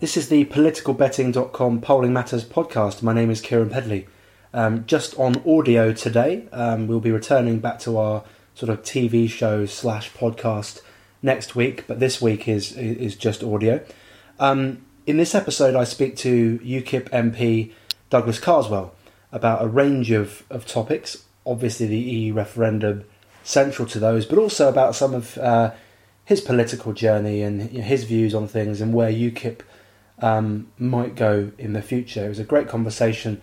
This is the politicalbetting.com polling matters podcast. My name is Keiran Pedley. Um, just on audio today, um, we'll be returning back to our sort of TV show slash podcast next week, but this week is is just audio. Um, in this episode, I speak to UKIP MP Douglas Carswell about a range of, of topics. Obviously, the EU referendum central to those, but also about some of uh, his political journey and you know, his views on things and where UKIP um, might go in the future. It was a great conversation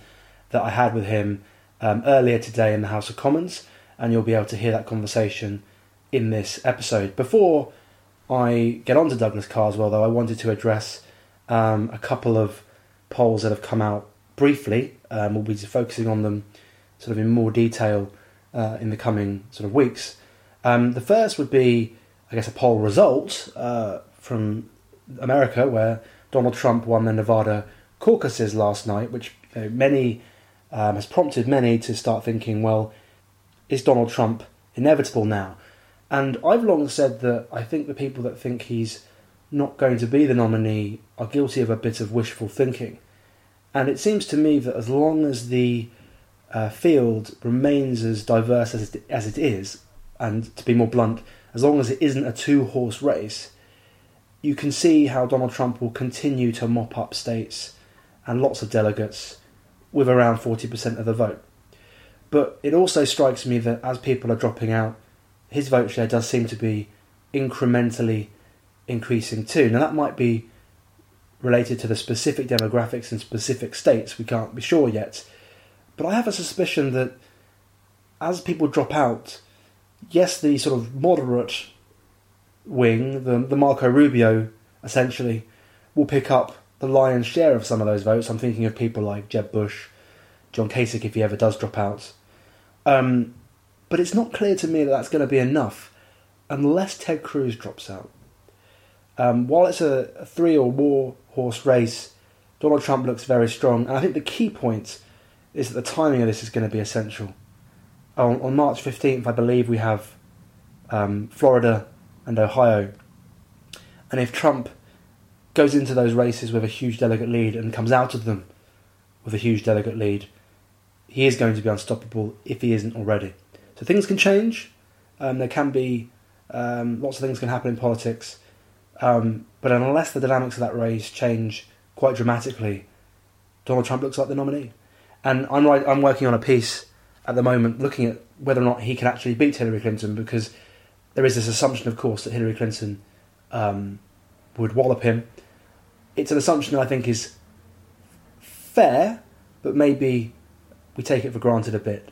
that I had with him um, earlier today in the House of Commons, and you'll be able to hear that conversation in this episode. Before I get on to Douglas Carswell, though, I wanted to address um, a couple of polls that have come out briefly. Um, we'll be focusing on them sort of in more detail uh, in the coming sort of weeks. Um, the first would be, I guess, a poll result uh, from America where Donald Trump won the Nevada caucuses last night, which many um, has prompted many to start thinking, well, is Donald Trump inevitable now? And I've long said that I think the people that think he's not going to be the nominee are guilty of a bit of wishful thinking. And it seems to me that as long as the uh, field remains as diverse as it, as it is, and to be more blunt, as long as it isn't a two horse race, you can see how Donald Trump will continue to mop up states and lots of delegates with around 40% of the vote. But it also strikes me that as people are dropping out, his vote share does seem to be incrementally increasing too. Now, that might be related to the specific demographics in specific states, we can't be sure yet. But I have a suspicion that as people drop out, yes, the sort of moderate wing, the, the Marco Rubio, essentially, will pick up the lion's share of some of those votes. I'm thinking of people like Jeb Bush, John Kasich, if he ever does drop out. Um, but it's not clear to me that that's going to be enough unless Ted Cruz drops out. Um, while it's a, three or more horse race, Donald Trump looks very strong. And I think the key point is that the timing of this is going to be essential. On, on March 15th, I believe we have um, Florida and Ohio. And if Trump goes into those races with a huge delegate lead and comes out of them with a huge delegate lead, he is going to be unstoppable if he isn't already. So things can change. Um, there can be um, lots of things can happen in politics, um, but unless the dynamics of that race change quite dramatically, Donald Trump looks like the nominee. And I'm I'm working on a piece at the moment looking at whether or not he can actually beat Hillary Clinton because there is this assumption, of course, that Hillary Clinton um, would wallop him. It's an assumption that I think is fair, but maybe we take it for granted a bit.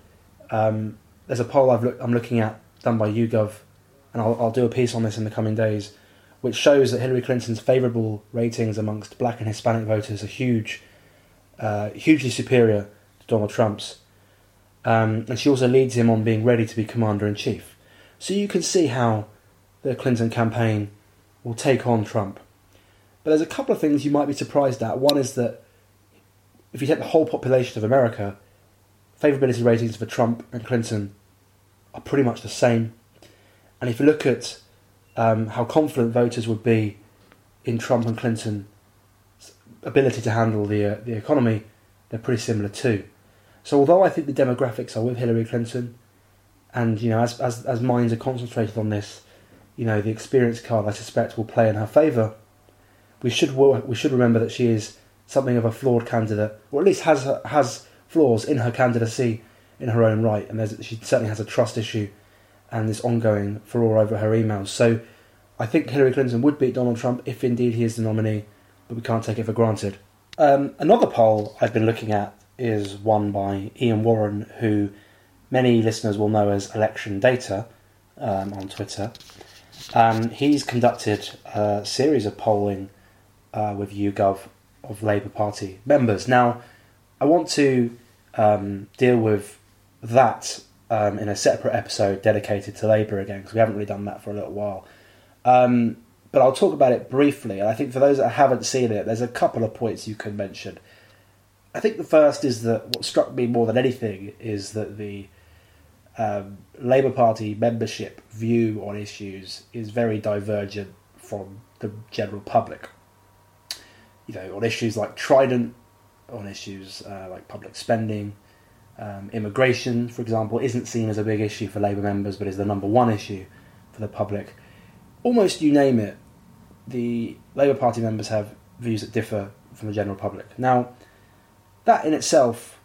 Um, there's a poll I've look, I'm looking at done by YouGov, and I'll, I'll do a piece on this in the coming days, which shows that Hillary Clinton's favourable ratings amongst black and Hispanic voters are huge, uh, hugely superior to Donald Trump's. Um, and she also leads him on being ready to be commander in chief. So you can see how the Clinton campaign will take on Trump. But there's a couple of things you might be surprised at. One is that if you take the whole population of America, favourability ratings for Trump and Clinton are pretty much the same. And if you look at um, how confident voters would be in Trump and Clinton's ability to handle the uh, the economy, they're pretty similar too. So although I think the demographics are with Hillary Clinton, and you know, as as as minds are concentrated on this, you know, the experience card I suspect will play in her favour. We should we should remember that she is something of a flawed candidate, or at least has has flaws in her candidacy in her own right, and she certainly has a trust issue and this ongoing furore over her emails. So, I think Hillary Clinton would beat Donald Trump if indeed he is the nominee, but we can't take it for granted. Um, another poll I've been looking at is one by Ian Warren, who many listeners will know as Election Data um, on Twitter. Um, he's conducted a series of polling uh, with YouGov of Labour Party members. Now, I want to um, deal with that um, in a separate episode dedicated to Labour again because we haven't really done that for a little while. Um, but I'll talk about it briefly. And I think for those that haven't seen it, there's a couple of points you can mention. I think the first is that what struck me more than anything is that the um, Labour Party membership view on issues is very divergent from the general public. you know, on issues like Trident, on issues uh, like public spending, um, immigration, for example, isn't seen as a big issue for Labour members, but is the number one issue for the public. Almost you name it, the Labour Party members have views that differ from the general public. Now, that in itself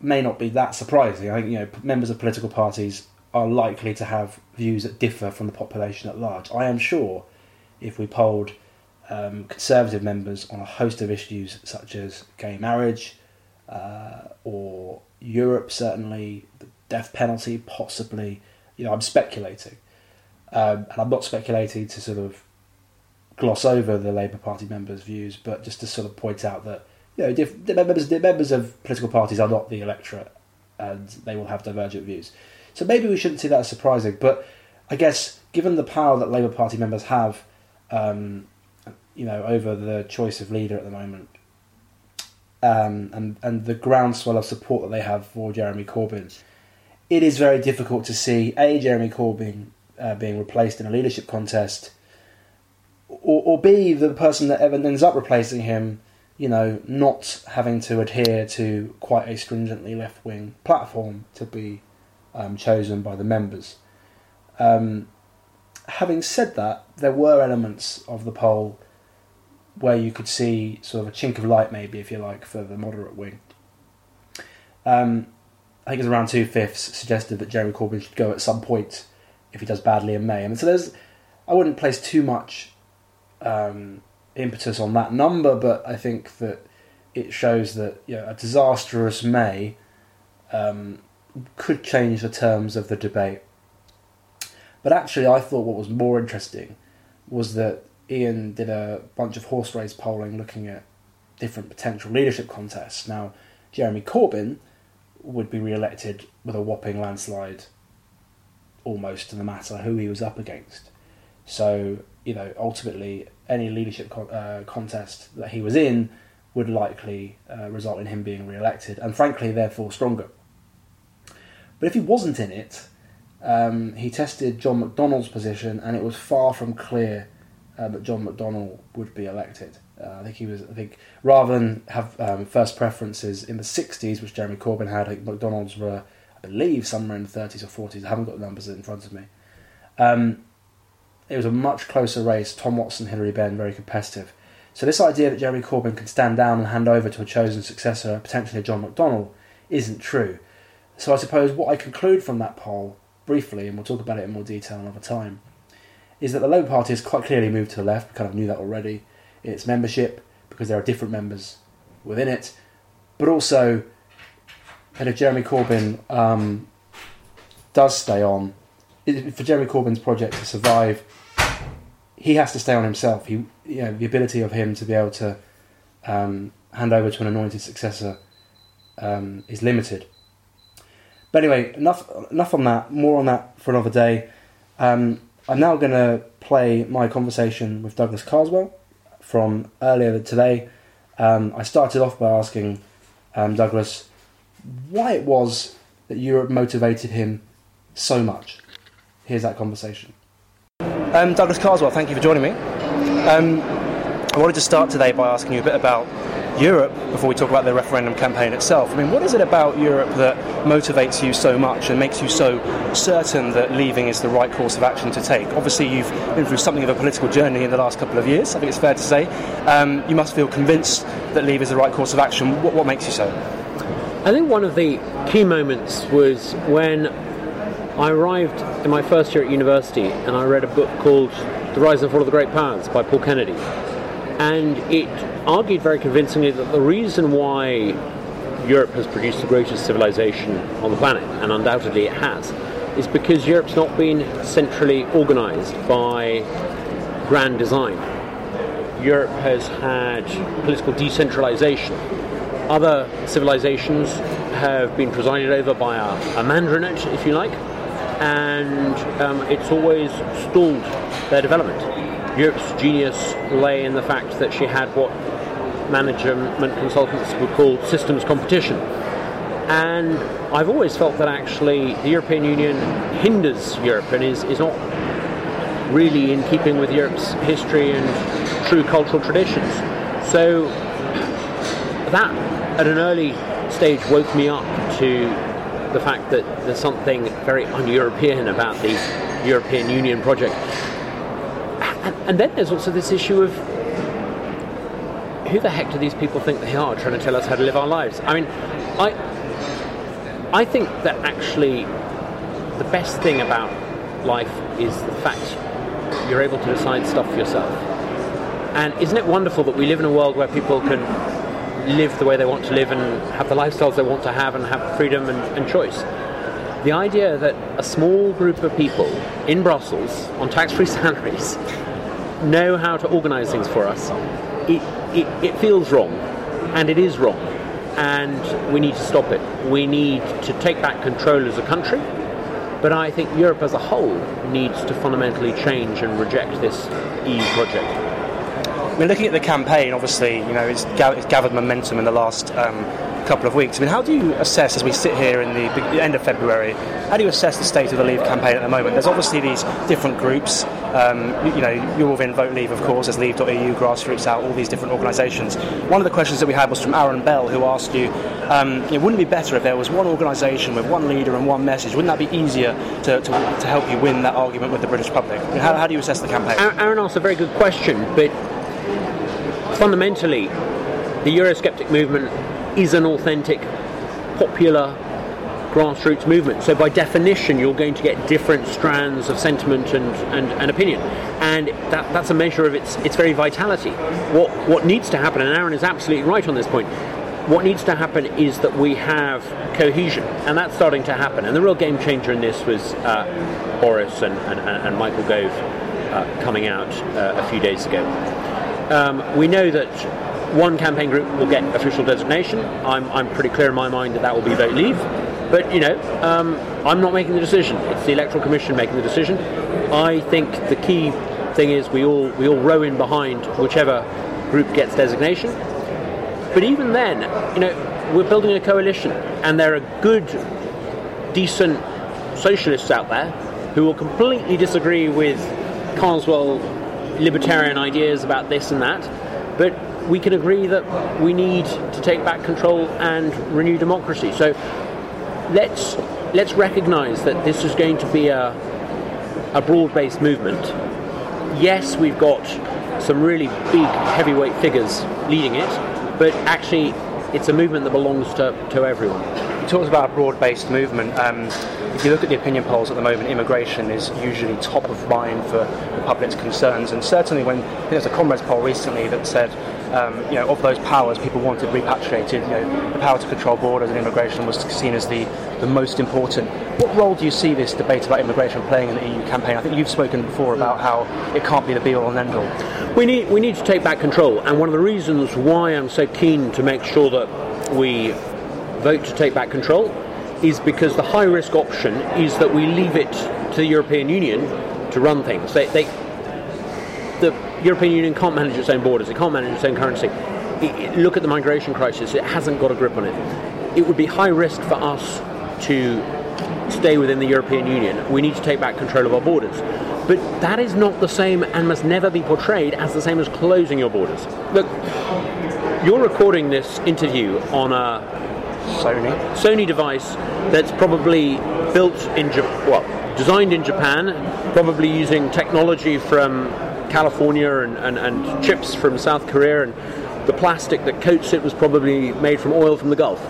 may not be that surprising. I think you know members of political parties are likely to have views that differ from the population at large. I am sure if we polled um, Conservative members on a host of issues such as gay marriage uh, or Europe, certainly the death penalty, possibly. You know, I'm speculating, um, and I'm not speculating to sort of gloss over the Labour Party members' views, but just to sort of point out that you know, diff- members, members of political parties are not the electorate, and they will have divergent views. So maybe we shouldn't see that as surprising. But I guess given the power that Labour Party members have, um, you know, over the choice of leader at the moment, um, and and the groundswell of support that they have for Jeremy Corbyn, it is very difficult to see a Jeremy Corbyn uh, being replaced in a leadership contest, or, or b the person that ends up replacing him, you know, not having to adhere to quite a stringently left wing platform to be um, chosen by the members. Um, having said that, there were elements of the poll where you could see sort of a chink of light, maybe, if you like, for the moderate wing. Um, I think it was around two fifths suggested that Jeremy Corbyn should go at some point if he does badly in May. And so there's, I wouldn't place too much um, impetus on that number, but I think that it shows that you know, a disastrous May um, could change the terms of the debate. But actually, I thought what was more interesting was that Ian did a bunch of horse race polling looking at different potential leadership contests. Now, Jeremy Corbyn would be re elected with a whopping landslide almost to the matter who he was up against. So, you know, ultimately, any leadership uh, contest that he was in would likely uh, result in him being re elected, and frankly, therefore, stronger. But if he wasn't in it, um, he tested John McDonnell's position, and it was far from clear uh, that John McDonnell would be elected. Uh, I think he was. I think rather than have um, first preferences in the '60s, which Jeremy Corbyn had, I think McDonnell's were, I believe, somewhere in the 30s or 40s. I haven't got the numbers in front of me. Um, it was a much closer race. Tom Watson, Hilary Benn, very competitive. So this idea that Jeremy Corbyn can stand down and hand over to a chosen successor, potentially John McDonnell, isn't true. So I suppose what I conclude from that poll, briefly, and we'll talk about it in more detail another time, is that the Labour Party has quite clearly moved to the left. We kind of knew that already in its membership because there are different members within it, but also that if Jeremy Corbyn um, does stay on, for Jeremy Corbyn's project to survive, he has to stay on himself. He, you know, the ability of him to be able to um, hand over to an anointed successor um, is limited. But anyway, enough enough on that. More on that for another day. Um, I'm now going to play my conversation with Douglas Carswell from earlier today. Um, I started off by asking um, Douglas why it was that Europe motivated him so much. Here's that conversation. Um, Douglas Carswell, thank you for joining me. Um, I wanted to start today by asking you a bit about Europe before we talk about the referendum campaign itself. I mean, what is it about Europe that motivates you so much and makes you so certain that leaving is the right course of action to take? Obviously, you've been through something of a political journey in the last couple of years, I think it's fair to say. Um, you must feel convinced that leave is the right course of action. What, what makes you so? I think one of the key moments was when I arrived in my first year at university and I read a book called The Rise and Fall of the Great Powers by Paul Kennedy. And it argued very convincingly that the reason why Europe has produced the greatest civilization on the planet, and undoubtedly it has, is because Europe's not been centrally organized by grand design. Europe has had political decentralization. Other civilizations have been presided over by a, a mandarinate, if you like, and um, it's always stalled their development. Europe's genius lay in the fact that she had what management consultants would call systems competition. And I've always felt that actually the European Union hinders Europe and is, is not really in keeping with Europe's history and true cultural traditions. So that, at an early stage, woke me up to the fact that there's something very un-European about the European Union project. And, and then there's also this issue of who the heck do these people think they are trying to tell us how to live our lives? I mean, I I think that actually the best thing about life is the fact you're able to decide stuff for yourself. And isn't it wonderful that we live in a world where people can live the way they want to live and have the lifestyles they want to have and have freedom and, and choice? The idea that a small group of people in Brussels on tax free salaries know how to organize things for us, it, it, it feels wrong. And it is wrong. And we need to stop it. We need to take back control as a country. But I think Europe as a whole needs to fundamentally change and reject this EU project. I mean, looking at the campaign, obviously, you know, it's, it's gathered momentum in the last um, couple of weeks. I mean, how do you assess, as we sit here in the, the end of February, how do you assess the state of the Leave campaign at the moment? There's obviously these different groups. Um, you, you, know, you're within Vote Leave, of course, there's Leave.eu, Grassroots Out, all these different organisations. One of the questions that we had was from Aaron Bell, who asked you, um, know, wouldn't it be better if there was one organisation with one leader and one message? Wouldn't that be easier to, to, to help you win that argument with the British public? I mean, how, how do you assess the campaign? Aaron asked a very good question, but fundamentally, the Eurosceptic movement is an authentic, popular grassroots movement. So by definition, you're going to get different strands of sentiment and, and, and opinion, and that, that's a measure of its its very vitality. What what needs to happen, and Aaron is absolutely right on this point. What needs to happen is that we have cohesion, and that's starting to happen. And the real game changer in this was uh, Boris and, and, and, Michael Gove uh, coming out uh, a few days ago. Um, we know that one campaign group will get official designation. I'm, I'm pretty clear in my mind that that will be Vote Leave. But, you know, um, I'm not making the decision. It's the Electoral Commission making the decision. I think the key thing is we all, we all row in behind whichever group gets designation. But even then, you know, we're building a coalition, and there are good, decent socialists out there who will completely disagree with Carswell libertarian ideas about this and that. But we can agree that we need to take back control and renew democracy. So let's let's recognise that this is going to be a a broad-based movement. Yes, we've got some really big heavyweight figures leading it, but actually it's a movement that belongs to, to everyone. Talked about a broad-based movement. Um, if you look at the opinion polls at the moment, immigration is usually top of mind for the public's concerns. And certainly, when there was a ComRes poll recently that said um, you know, of those powers people wanted repatriated. You know, the power to control borders and immigration was seen as the, the most important. What role do you see this debate about immigration playing in the EU campaign? I think you've spoken before about how it can't be the be all and end all. We need, we need to take back control, and one of the reasons why I'm so keen to make sure that we vote to take back control is because the high risk option is that we leave it to the European Union to run things. They, they, the European Union can't manage its own borders, it can't manage its own currency. It, it, look at the migration crisis, it hasn't got a grip on it. It would be high risk for us to stay within the European Union. We need to take back control of our borders. But that is not the same and must never be portrayed as the same as closing your borders. Look, you're recording this interview on a Sony Sony device that's probably built in Japan, well, designed in Japan, probably using technology from California and, and, and chips from South Korea, and the plastic that coats it was probably made from oil from the Gulf.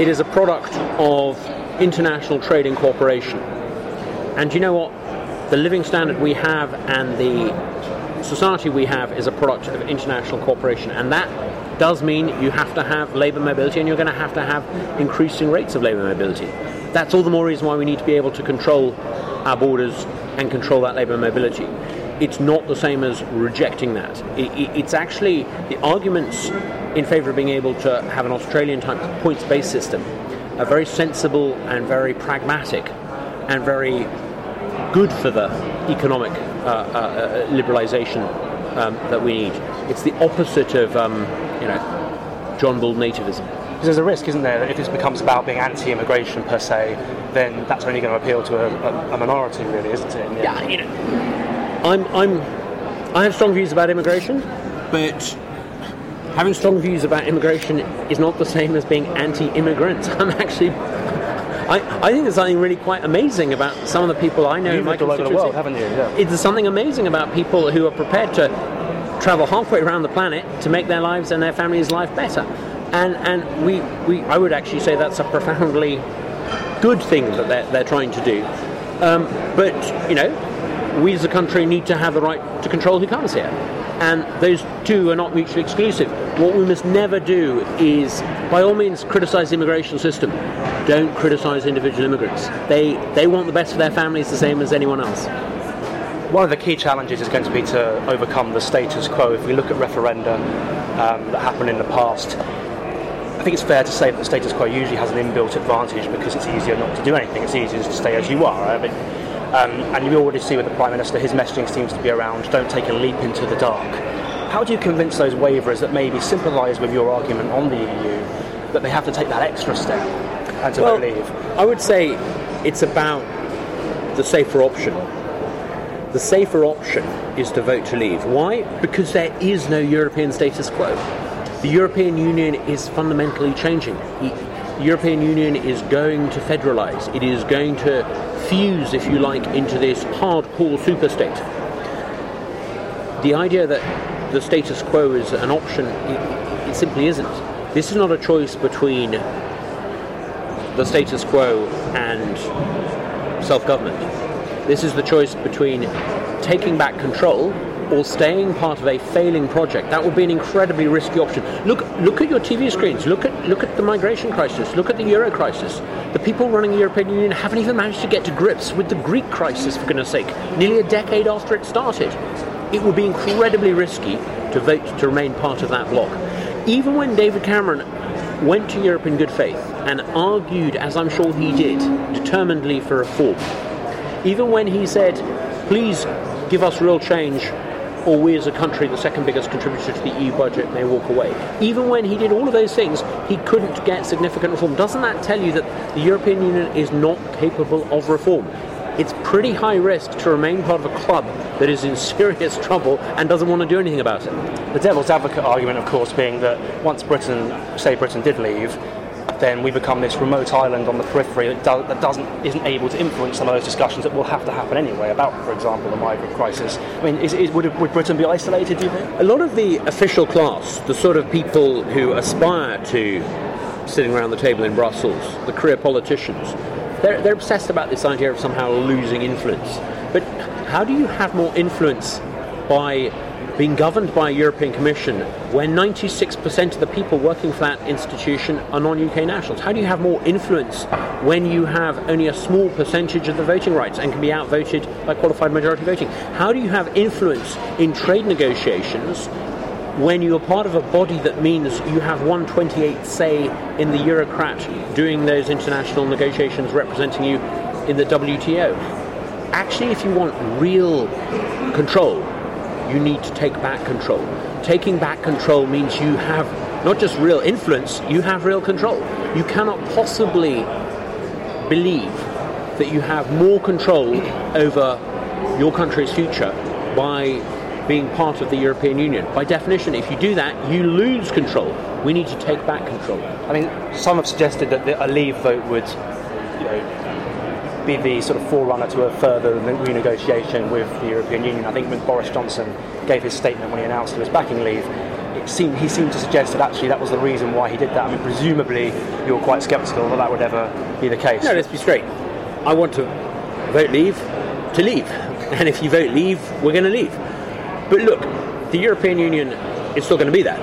It is a product of international trading cooperation. And you know what? The living standard we have and the society we have is a product of international cooperation. And that does mean you have to have labour mobility and you're going to have to have increasing rates of labour mobility. That's all the more reason why we need to be able to control our borders and control that labour mobility. It's not the same as rejecting that. It, it, it's actually the arguments in favour of being able to have an Australian type points based system are very sensible and very pragmatic and very good for the economic uh, uh, uh liberalisation um, that we need. It's the opposite of um, you know John Bull nativism. Because there's a risk, isn't there, that if this becomes about being anti-immigration per se, then that's only going to appeal to a, a, a minority, really, isn't it? Yeah, you know, I'm, I'm, I have strong views about immigration. but having strong views about immigration is not the same as being anti-immigrant. I'm actually. I, I think there's something really quite amazing about some of the people I know You've in my lived all over the world, haven't you? Yeah. It's something amazing about people who are prepared to travel halfway around the planet to make their lives and their families' life better. And and we, we I would actually say that's a profoundly good thing that they're, they're trying to do. Um, but you know, we as a country need to have the right to control who comes here. And those two are not mutually exclusive. What we must never do is, by all means, criticise the immigration system. Don't criticise individual immigrants. They they want the best for their families the same as anyone else. One of the key challenges is going to be to overcome the status quo. If we look at referenda um, that happened in the past, I think it's fair to say that the status quo usually has an inbuilt advantage because it's easier not to do anything. It's easier to stay as you are. I mean, um, and you already see with the Prime Minister, his messaging seems to be around don't take a leap into the dark. How do you convince those waverers that maybe sympathise with your argument on the EU that they have to take that extra step and to Well, leave? I would say it's about the safer option. The safer option is to vote to leave. Why? Because there is no European status quo. The European Union is fundamentally changing. The European Union is going to federalise. It is going to fuse, if you like, into this hardcore superstate. The idea that the status quo is an option, it, it simply isn't. This is not a choice between the status quo and self government. This is the choice between taking back control or staying part of a failing project. That would be an incredibly risky option. Look, look at your TV screens. Look at look at the migration crisis. Look at the euro crisis. The people running the European Union haven't even managed to get to grips with the Greek crisis, for goodness sake, nearly a decade after it started. It would be incredibly risky to vote to remain part of that bloc. Even when David Cameron went to Europe in good faith and argued, as I'm sure he did, determinedly for reform, even when he said, please give us real change, or we as a country, the second biggest contributor to the EU budget, may walk away. Even when he did all of those things, he couldn't get significant reform. Doesn't that tell you that the European Union is not capable of reform? It's pretty high risk to remain part of a club that is in serious trouble and doesn't want to do anything about it. The devil's advocate argument, of course, being that once Britain, say Britain did leave, then we become this remote island on the periphery that, do, that doesn't isn't able to influence some of those discussions that will have to happen anyway about, for example, the migrant crisis. I mean, is, is, would, would Britain be isolated? Do you think? A lot of the official class, the sort of people who aspire to sitting around the table in Brussels, the career politicians, they're, they're obsessed about this idea of somehow losing influence. But how do you have more influence by being governed by a European Commission when 96% of the people working for that institution are non-UK nationals? How do you have more influence when you have only a small percentage of the voting rights and can be outvoted by qualified majority voting? How do you have influence in trade negotiations when you're part of a body that means you have 128 say in the Eurocrat doing those international negotiations representing you in the WTO? Actually, if you want real control, you need to take back control. Taking back control means you have not just real influence, you have real control. You cannot possibly believe that you have more control over your country's future by being part of the European Union. By definition, if you do that, you lose control. We need to take back control. I mean, some have suggested that the, a leave vote would, be the sort of forerunner to a further renegotiation with the European Union. I think when Boris Johnson gave his statement when he announced he was backing leave, it seemed he seemed to suggest that actually that was the reason why he did that. I mean, presumably you're quite sceptical that that would ever be the case. No, let's be straight. I want to vote leave to leave. And if you vote leave, we're going to leave. But look, the European Union is still going to be there.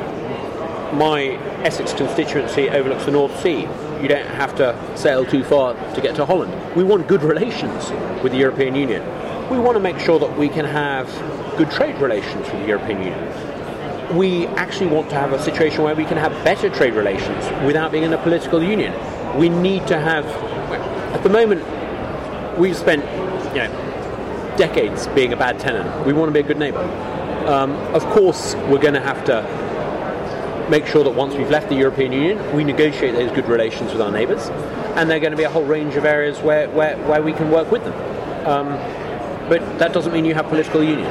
My Essex constituency overlooks the North Sea. You don't have to sail too far to get to Holland. We want good relations with the European Union. We want to make sure that we can have good trade relations with the European Union. We actually want to have a situation where we can have better trade relations without being in a political union. We need to have, at the moment, we've spent, you know, decades being a bad tenant. We want to be a good neighbour. Um, of course, we're going to have to make sure that once we've left the European Union, we negotiate those good relations with our neighbours, and there are going to be a whole range of areas where, where, where we can work with them. Um, but that doesn't mean you have political union.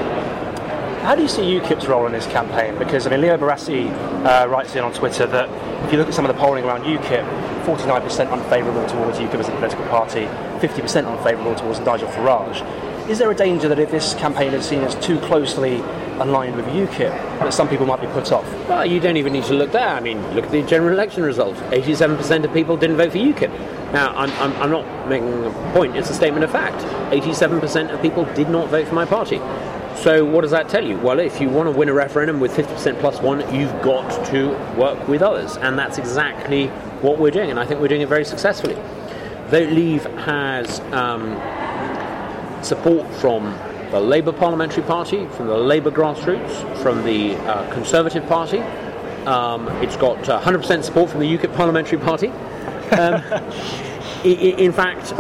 How do you see UKIP's role in this campaign? Because I mean, Leo Barasi uh, writes in on Twitter that if you look at some of the polling around UKIP, 49% unfavourable towards UKIP as a political party, 50% unfavourable towards Nigel Farage. Is there a danger that if this campaign is seen as too closely aligned with UKIP, that some people might be put off? Well, you don't even need to look there. I mean, look at the general election result. 87% of people didn't vote for UKIP. Now, I'm, I'm, I'm not making a point, it's a statement of fact. 87% of people did not vote for my party. So, what does that tell you? Well, if you want to win a referendum with 50% plus one, you've got to work with others. And that's exactly what we're doing. And I think we're doing it very successfully. Vote Leave has um, support from the Labour Parliamentary Party, from the Labour grassroots, from the uh, Conservative Party. Um, it's got uh, 100% support from the UKIP Parliamentary Party. Um, in fact,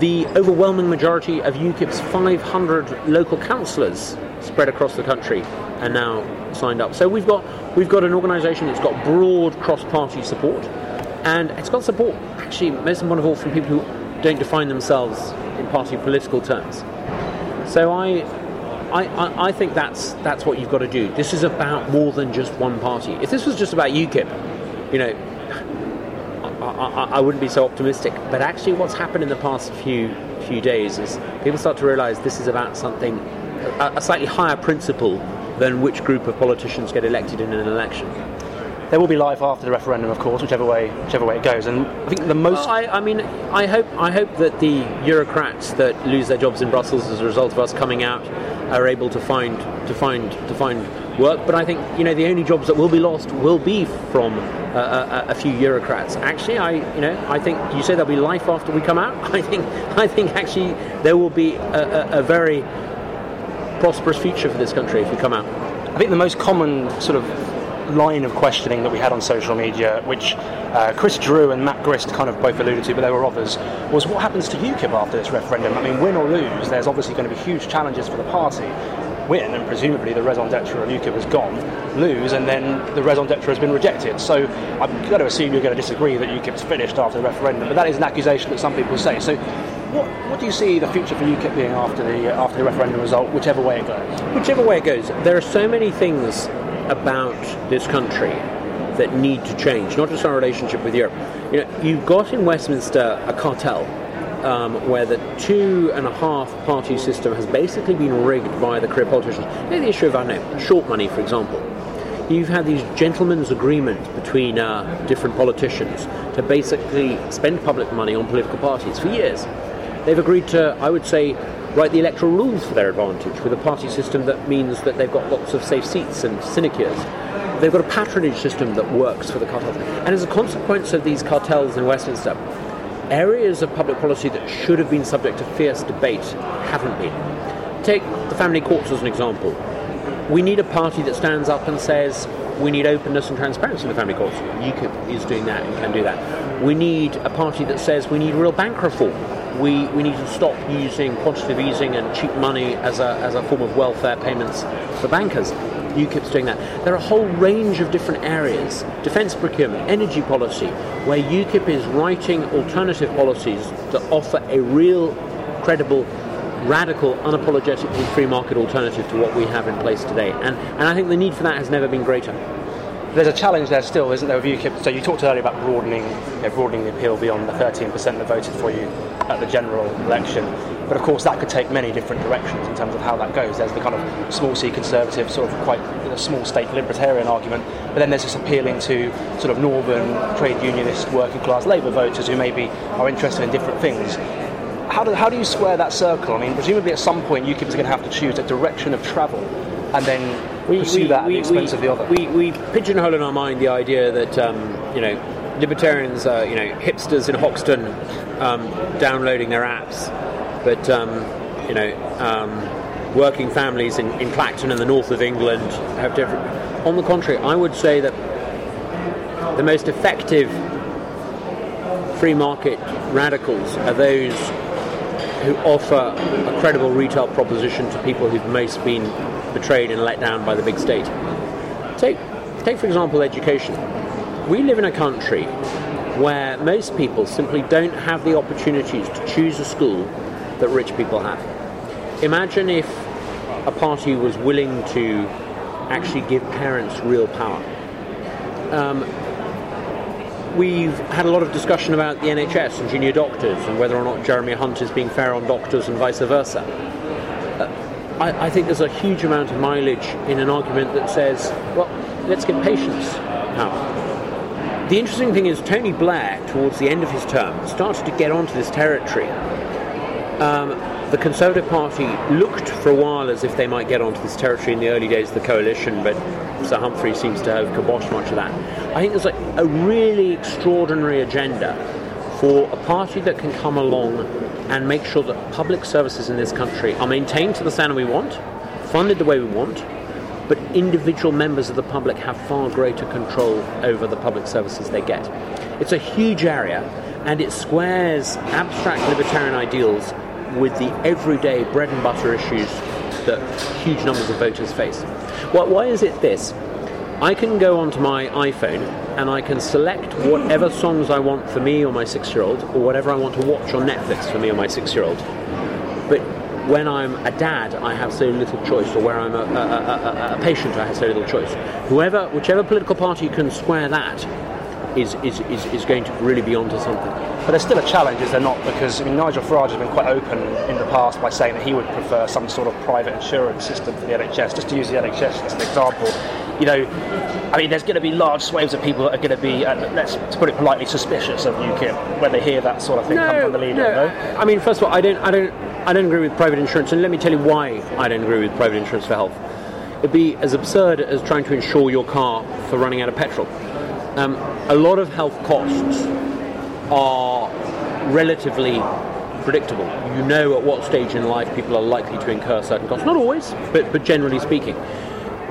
the overwhelming majority of UKIP's 500 local councillors spread across the country are now signed up. So we've got we've got an organisation that's got broad cross-party support, and it's got support actually most important of all from people who don't define themselves in party political terms. So I, I, I think that's that's what you've got to do. This is about more than just one party. If this was just about UKIP, you know, I, I, wouldn't be so optimistic. But actually, what's happened in the past few few days is people start to realise this is about something, a, a slightly higher principle than which group of politicians get elected in an election. There will be life after the referendum, of course, whichever way whichever way it goes. And I think the most. Well, I, I mean, I hope I hope that the bureaucrats that lose their jobs in Brussels as a result of us coming out are able to find to find to find work. But I think you know the only jobs that will be lost will be from uh, a, a, few bureaucrats. Actually, I you know I think you say there'll be life after we come out. I think I think actually there will be a, a, a very prosperous future for this country if we come out. I think the most common sort of line of questioning that we had on social media, which uh, Chris Drew and Matt Grist kind of both alluded to, but there were others, was what happens to UKIP after this referendum? I mean, win or lose, there's obviously going to be huge challenges for the party. Win, and presumably the raison d'etre of UKIP has gone. Lose, and then the raison d'etre has been rejected. So I'm going to assume you're going to disagree that UKIP's finished after the referendum, but that is an accusation that some people say. So what, what, do you see the future for UKIP being after the after the referendum result, whichever way it goes? Whichever way it goes, there are so many things about this country that need to change, not just our relationship with Europe. You know, you've got in Westminster a cartel um, where the two and a half party system has basically been rigged by the career politicians. You know, the issue of, I know, short money, for example. You've had these gentlemen's agreements between uh, different politicians to basically spend public money on political parties for years. They've agreed to, I would say, write the electoral rules for their advantage with a party system that means that they've got lots of safe seats and sinecures. They've got a patronage system that works for the cartels. And as a consequence of these cartels in Westminster, areas of public policy that should have been subject to fierce debate haven't been. Take the family courts as an example. We need a party that stands up and says we need openness and transparency in the family courts. UKIP is doing that and can do that. We need a party that says we need real bank reform we, we need to stop using quantitative easing and cheap money as a, as a form of welfare payments for bankers. UKIP's doing that. There are a whole range of different areas defence procurement, energy policy where UKIP is writing alternative policies that offer a real, credible, radical, unapologetically free market alternative to what we have in place today. And, and I think the need for that has never been greater there's a challenge there still, isn't there, with UKIP? So you talked earlier about broadening, you know, broadening the appeal beyond the 13% that voted for you at the general election. But of course, that could take many different directions in terms of how that goes. There's the kind of small c conservative, sort of quite you know, small state libertarian argument, but then there's this appealing to sort of northern trade unionist, working class Labour voters who maybe are interested in different things. How do, how do you square that circle? I mean, presumably at some point UKIP is going to have to choose a direction of travel and then we, pursue we, that at we, the expense we, of the other. We, we pigeonhole in our mind the idea that um, you know libertarians are you know hipsters in Hoxton um, downloading their apps, but um, you know um, working families in, in Clacton and the north of England have different. On the contrary, I would say that the most effective free market radicals are those who offer a credible retail proposition to people who've most been betrayed and let down by the big state. Take, take for example, education. We live in a country where most people simply don't have the opportunities to choose a school that rich people have. Imagine if a party was willing to actually give parents real power. Um, we've had a lot of discussion about the NHS and junior doctors and whether or not Jeremy Hunt is being fair on doctors and vice versa. I, I, think there's a huge amount of mileage in an argument that says, well, let's get patients power. The interesting thing is, Tony Blair, towards the end of his term, started to get onto this territory. Um, the Conservative Party looked for a while as if they might get onto this territory in the early days of the coalition, but Sir Humphrey seems to have kiboshed much of that. I think there's like a really extraordinary agenda for a party that can come along and make sure that public services in this country are maintained to the standard we want, funded the way we want, but individual members of the public have far greater control over the public services they get. It's a huge area and it squares abstract libertarian ideals with the everyday bread and butter issues that huge numbers of voters face. Why is it this? I can go onto my iPhone and I can select whatever songs I want for me or my six year old, or whatever I want to watch on Netflix for me or my six year old. But when I'm a dad, I have so little choice, or where I'm a, a, a, a patient, I have so little choice. Whoever, whichever political party can square that, is, is, is, is going to really be onto something. But there's still a challenge, is there not? Because I mean, Nigel Farage has been quite open in the past by saying that he would prefer some sort of private insurance system for the NHS. Just to use the NHS as an example, you know, I mean, there's going to be large swathes of people that are going to be, uh, let's to put it politely, suspicious of UKIP when they hear that sort of thing no, come from the leader. No. no, I mean, first of all, I don't, I don't, I don't agree with private insurance, and let me tell you why I don't agree with private insurance for health. It'd be as absurd as trying to insure your car for running out of petrol. Um, a lot of health costs are relatively predictable. You know at what stage in life people are likely to incur certain costs. Not always, but, but generally speaking.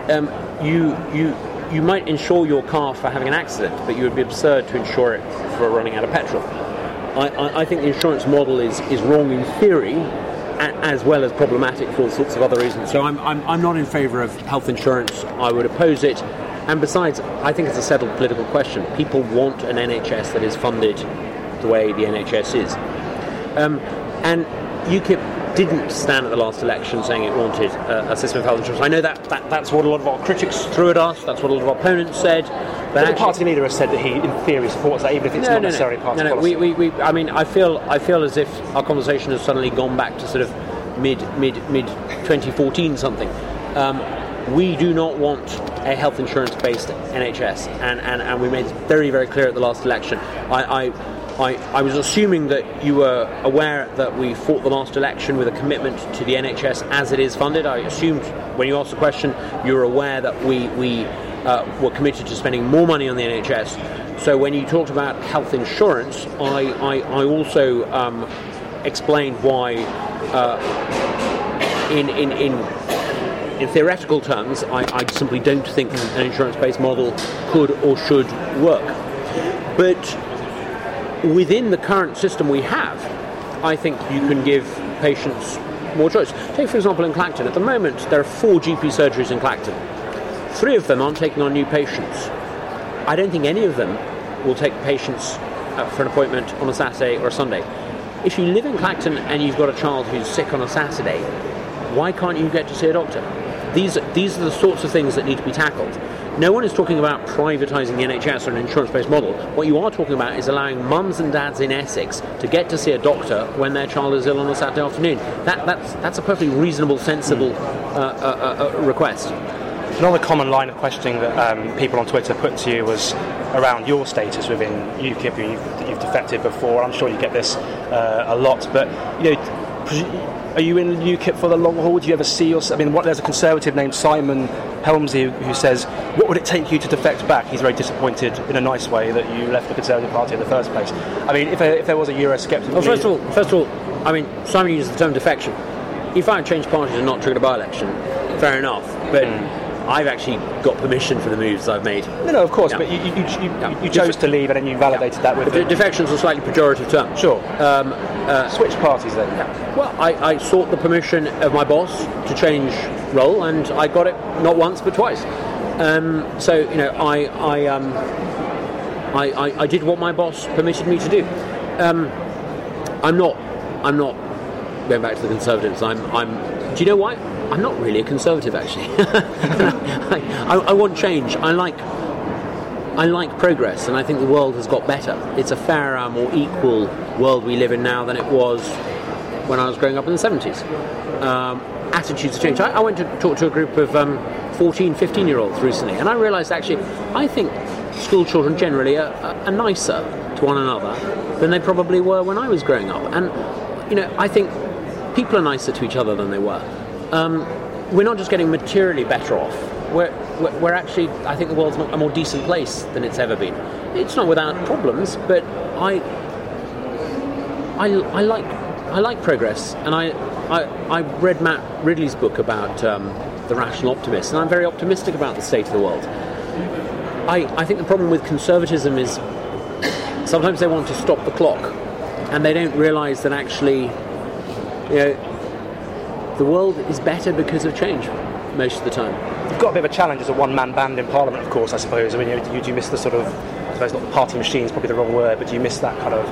Um, you, you, you might insure your car for having an accident, but you would be absurd to insure it for running out of petrol. I, I, I think the insurance model is, is wrong in theory, as well as problematic for all sorts of other reasons. So I'm, I'm, I'm not in favour of health insurance. I would oppose it and besides, I think it's a settled political question. People want an NHS that is funded the way the NHS is. Um, and UKIP didn't stand at the last election saying it wanted uh, a system of health insurance. I know that, that that's what a lot of our critics threw at us, that's what a lot of our opponents said. But, but the party leader has said that he, in theory, supports that, even if it's no, not no, necessarily no, party no, no, policy. We, we, we, I mean, I feel, I feel as if our conversation has suddenly gone back to sort of mid, mid, mid 2014 something. Um, we do not want a health insurance based NHS, and, and, and we made very, very clear at the last election. I, I, I, I, was assuming that you were aware that we fought the last election with a commitment to the NHS as it is funded. I assumed when you asked the question, you were aware that we, we uh, were committed to spending more money on the NHS. So when you talked about health insurance, I, I, I also um, explained why. Uh, in, in, in in theoretical terms, I, I simply don't think an insurance based model could or should work. But within the current system we have, I think you can give patients more choice. Take, for example, in Clacton. At the moment, there are four GP surgeries in Clacton. Three of them aren't taking on new patients. I don't think any of them will take patients uh, for an appointment on a Saturday or a Sunday. If you live in Clacton and you've got a child who's sick on a Saturday, why can't you get to see a doctor? These, these are the sorts of things that need to be tackled. No one is talking about privatising the NHS or an insurance based model. What you are talking about is allowing mums and dads in Essex to get to see a doctor when their child is ill on a Saturday afternoon. That, that's, that's a perfectly reasonable, sensible uh, uh, uh, uh, request. Another common line of questioning that um, people on Twitter put to you was around your status within UKIP. You've, you've defected before. I'm sure you get this uh, a lot, but you know are you in UKIP for the long haul? Do you ever see yourself? I mean, what, there's a conservative named Simon Helmsley who says, "What would it take you to defect back?" He's very disappointed in a nice way that you left the Conservative Party in the first place. I mean, if, if there was a Eurosceptic, well, first of all, first of all, I mean, Simon uses the term defection. If I change parties and not triggered a by-election, fair enough. But mm. I've actually got permission for the moves I've made. No, no, of course, yeah. but you, you, you, yeah. you chose to leave and then you validated yeah. that with. De- defection's a slightly pejorative term. Sure. Um, uh, Switch parties then. Well, I, I, sought the permission of my boss to change role, and I got it not once but twice. Um, so you know, I I, um, I, I, I did what my boss permitted me to do. Um, I'm not I'm not going back to the Conservatives. I'm I'm. Do you know why? I'm not really a conservative actually. I, I, want change. I like I like progress, and I think the world has got better. It's a fairer, more equal world we live in now than it was when I was growing up in the 70s. Um, attitudes change. I, I, went to talk to a group of um, 14, 15 year olds recently, and I realised actually, I think school children generally are, are, nicer to one another than they probably were when I was growing up. And, you know, I think people are nicer to each other than they were. Um, we're not just getting materially better off, we're, we're actually, I think the world's a more decent place than it's ever been. It's not without problems, but I, I, I like, I like progress, and I, I, I read Matt Ridley's book about um, the rational optimist, and I'm very optimistic about the state of the world. I, I think the problem with conservatism is sometimes they want to stop the clock, and they don't realise that actually, you know, the world is better because of change most of the time you've got a bit of a challenge as a one-man band in Parliament, of course. I suppose. I mean, you, you, do you miss the sort of, I suppose not the party machine is probably the wrong word, but do you miss that kind of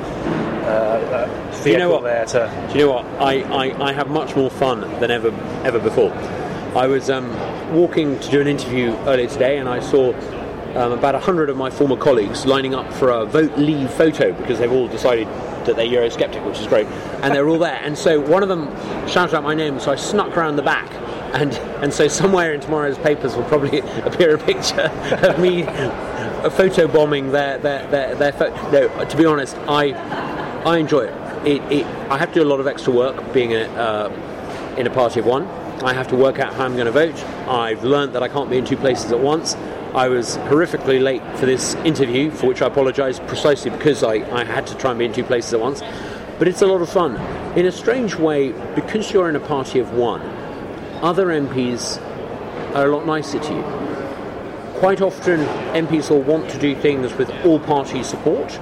uh, uh, you know what? there to? Do you know what? I, I, I have much more fun than ever ever before. I was um, walking to do an interview earlier today, and I saw um, about hundred of my former colleagues lining up for a vote leave photo because they've all decided that they're Eurosceptic, which is great, and they're all there. And so one of them shouted out my name, so I snuck around the back and and so somewhere in tomorrow's papers will probably appear a picture of me photo bombing their their their, their no to be honest I I enjoy it. It, it I have to do a lot of extra work being a, uh, in a party of one I have to work out how I'm going to vote. I've learned that I can't be in two places at once. I was horrifically late for this interview for which I apologise precisely because I, I had to try and be in two places at once. But it's a lot of fun. In a strange way because you're in a party of one other MPs are a lot nicer to you. Quite often, MPs will want to do things with all party support,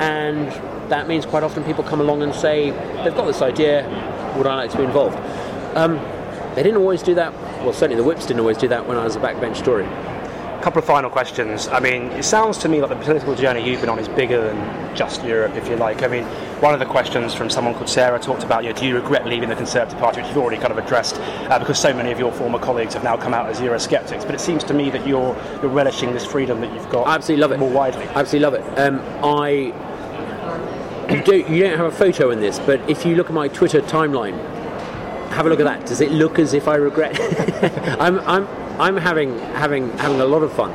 and that means quite often people come along and say, they've got this idea, would I like to be involved? Um, they didn't always do that. Well, certainly the whips didn't always do that when I was a backbench Tory A couple of final questions. I mean, it sounds to me like the political journey you've been on is bigger than just Europe, if you like. I mean, one of the questions from someone called Sarah talked about, you know, do you regret leaving the Conservative Party, which you've already kind of addressed, uh, because so many of your former colleagues have now come out as Eurosceptics. But it seems to me that you're, you're relishing this freedom that you've got. I absolutely love it. More widely. I absolutely love it. Um, I. You don't, you don't have a photo in this, but if you look at my Twitter timeline, have a look at that. Does it look as if I regret? I'm, I'm, I'm having having having a lot of fun,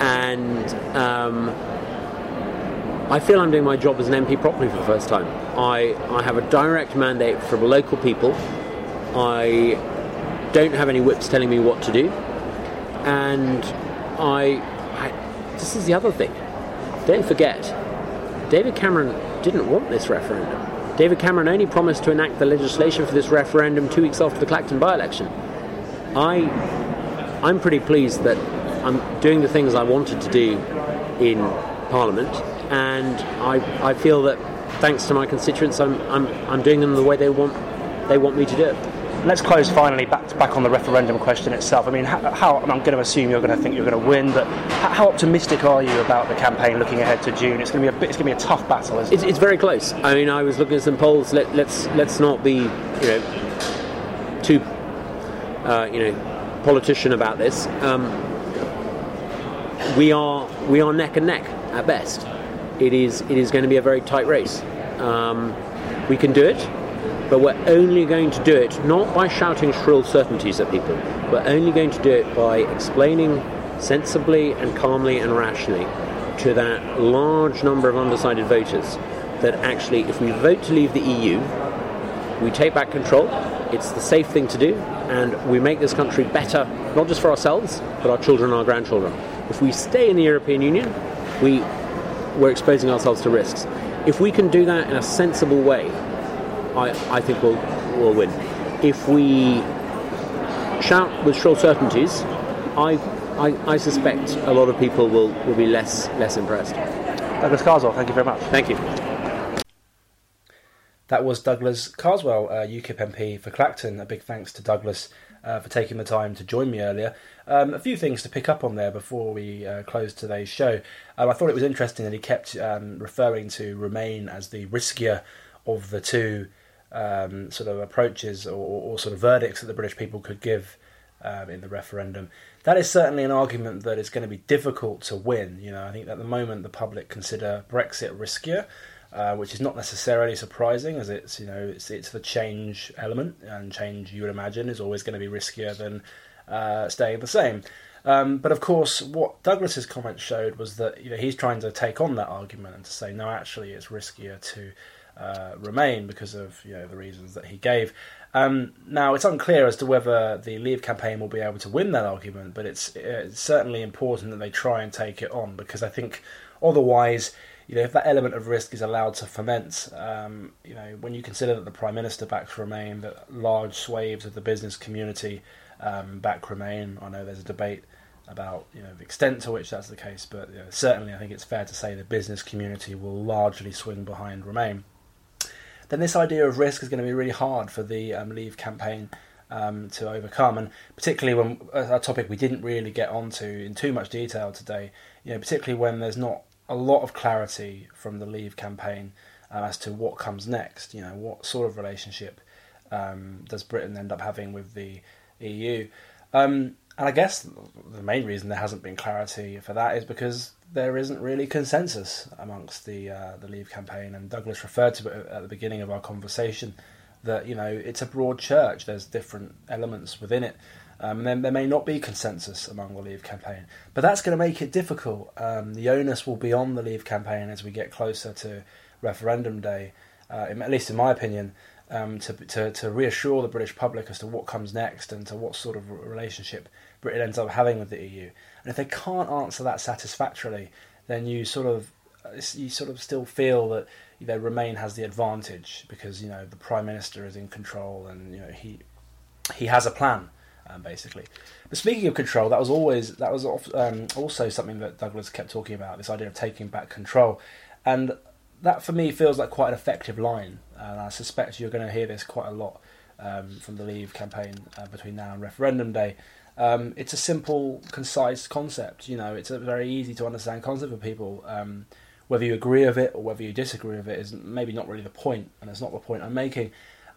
and um, I feel I'm doing my job as an MP properly for the first time. I I have a direct mandate from the local people. I don't have any whips telling me what to do, and I, I this is the other thing. Don't forget, David Cameron didn't want this referendum. David Cameron only promised to enact the legislation for this referendum two weeks after the Clacton by-election. I I'm pretty pleased that I'm doing the things I wanted to do in Parliament, and I, I feel that thanks to my constituents, I'm, I'm, I'm doing them the way they want they want me to do it. Let's close finally back to, back on the referendum question itself. I mean, how, how I'm going to assume you're going to think you're going to win, but how, optimistic are you about the campaign looking ahead to June? It's going to be a bit, it's going to be a tough battle, isn't it's, it? It's very close. I mean, I was looking at some polls. Let, let's let's not be you know too uh, you know politician about this. Um, we are we are neck and neck at best. It is it is going to be a very tight race. Um, we can do it, but we're only going to do it not by shouting shrill certainties at people. We're only going to do it by explaining sensibly and calmly and rationally to that large number of undecided voters that actually, if we vote to leave the EU, we take back control. It's the safe thing to do, and we make this country better, not just for ourselves, but our children and our grandchildren. If we stay in the European Union, we, we're exposing ourselves to risks. If we can do that in a sensible way, I, I think we'll, we'll win. If we shout with shrill certainties, I, I, I suspect a lot of people will, will be less, less impressed. Douglas Carswell, thank you very much. Thank you. That was Douglas Carswell, uh, UKIP MP for Clacton. A big thanks to Douglas uh, for taking the time to join me earlier. Um, a few things to pick up on there before we uh, close today's show. Um, I thought it was interesting that he kept um, referring to Remain as the riskier of the two um, sort of approaches or, or, sort of verdicts that the British people could give um, in the referendum. That is certainly an argument that is going to be difficult to win. You know, I think at the moment the public consider Brexit riskier. Uh, which is not necessarily surprising, as it's you know it's it's the change element, and change you would imagine is always going to be riskier than uh, staying the same. Um, but of course, what Douglas's comments showed was that you know he's trying to take on that argument and to say no, actually, it's riskier to uh, remain because of you know the reasons that he gave. Um, now it's unclear as to whether the Leave campaign will be able to win that argument, but it's, it's certainly important that they try and take it on because I think otherwise you know, if that element of risk is allowed to ferment, um, you know, when you consider that the Prime Minister backs Remain, that large swathes of the business community um, back Remain, I know there's a debate about you know the extent to which that's the case, but you know, certainly I think it's fair to say the business community will largely swing behind Remain. Then this idea of risk is going to be really hard for the um, Leave campaign um, to overcome, and particularly when a topic we didn't really get onto in too much detail today. You know, particularly when there's not a lot of clarity from the Leave campaign uh, as to what comes next. You know, what sort of relationship um, does Britain end up having with the EU? Um, and I guess the main reason there hasn't been clarity for that is because there isn't really consensus amongst the uh, the Leave campaign. And Douglas referred to it at the beginning of our conversation that you know it's a broad church. There's different elements within it. Um, and then there may not be consensus among the Leave campaign, but that's going to make it difficult. Um, the onus will be on the Leave campaign as we get closer to referendum day, uh, at least in my opinion, um, to, to, to reassure the British public as to what comes next and to what sort of relationship Britain ends up having with the EU. And if they can't answer that satisfactorily, then you sort of you sort of still feel that you know Remain has the advantage because you know the Prime Minister is in control and you know he he has a plan um, basically. But speaking of control, that was always that was um, also something that Douglas kept talking about. This idea of taking back control, and that for me feels like quite an effective line. And I suspect you're going to hear this quite a lot um, from the Leave campaign uh, between now and referendum day. Um, it's a simple, concise concept. You know, it's a very easy to understand concept for people. Um, whether you agree with it or whether you disagree with it is maybe not really the point, and it's not the point I'm making.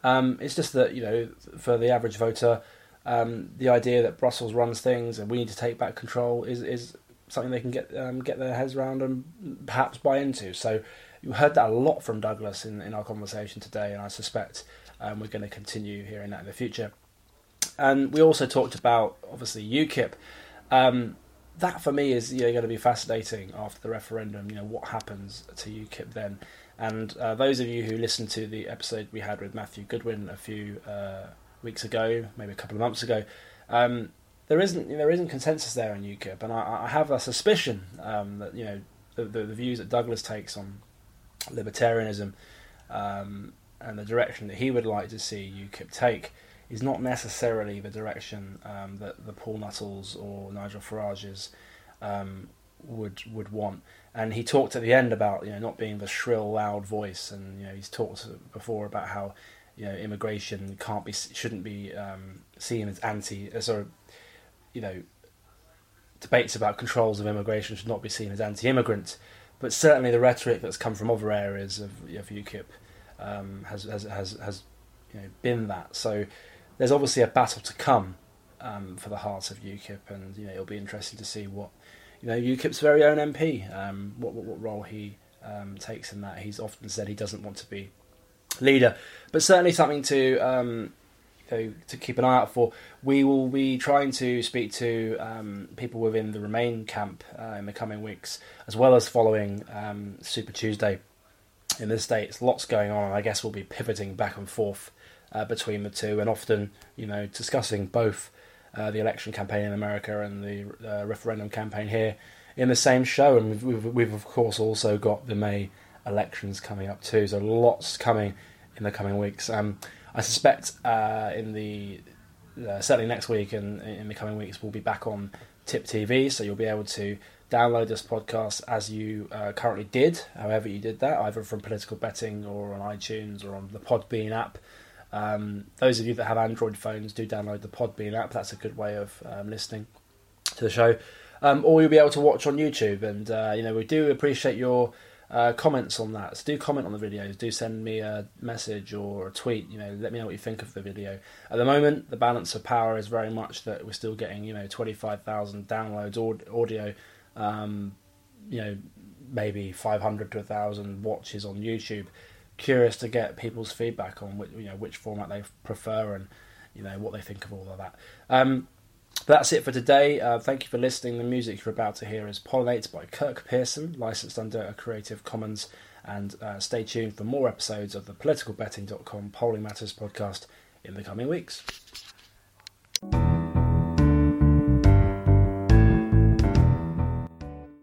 Um, it's just that you know, for the average voter, um, the idea that Brussels runs things and we need to take back control is is something they can get um, get their heads around and perhaps buy into. So you heard that a lot from Douglas in, in our conversation today, and I suspect um, we're going to continue hearing that in the future. And we also talked about obviously UKIP. Um, that for me is you know, going to be fascinating after the referendum. You know what happens to UKIP then. And uh, those of you who listened to the episode we had with Matthew Goodwin a few uh, weeks ago, maybe a couple of months ago, um, there isn't there isn't consensus there on UKIP, and I, I have a suspicion um, that you know the, the, the, views that Douglas takes on libertarianism um, and the direction that he would like to see UKIP take is not necessarily the direction um, that the Paul Nuttall's or Nigel Farage's um, would would want. And he talked at the end about you know not being the shrill, loud voice, and you know he's talked before about how you know immigration can't be shouldn't be um, seen as anti uh, sort of you know debates about controls of immigration should not be seen as anti-immigrant, but certainly the rhetoric that's come from other areas of, of UKIP um, has, has has has you know been that. So there's obviously a battle to come um, for the heart of UKIP, and you know it'll be interesting to see what you know UKIP's very own MP um, what, what, what role he um, takes in that. He's often said he doesn't want to be leader. But certainly something to um, you know, to keep an eye out for. We will be trying to speak to um, people within the Remain camp uh, in the coming weeks, as well as following um, Super Tuesday in the States. Lots going on, and I guess we'll be pivoting back and forth uh, between the two, and often, you know, discussing both uh, the election campaign in America and the uh, referendum campaign here in the same show. And we've, we've, we've of course also got the May elections coming up too. So lots coming in the coming weeks. Um, I suspect uh, in the uh, certainly next week and in the coming weeks we'll be back on Tip TV, so you'll be able to download this podcast as you uh, currently did, however you did that, either from Political Betting or on iTunes or on the Podbean app. Um, those of you that have Android phones do download the Podbean app. That's a good way of um, listening to the show. Um, or you'll be able to watch on YouTube. And uh, you know we do appreciate your uh, comments on that. So do comment on the videos. Do send me a message or a tweet. You know, let me know what you think of the video. At the moment, the balance of power is very much that we're still getting you know twenty five thousand downloads audio. Um, you know, maybe five hundred to thousand watches on YouTube. Curious to get people's feedback on which, you know which format they prefer and you know what they think of all of that. Um, that's it for today. Uh, thank you for listening. The music you're about to hear is Pollinate by Kirk Pearson, licensed under a Creative Commons. And uh, stay tuned for more episodes of the politicalbetting.com Polling Matters podcast in the coming weeks.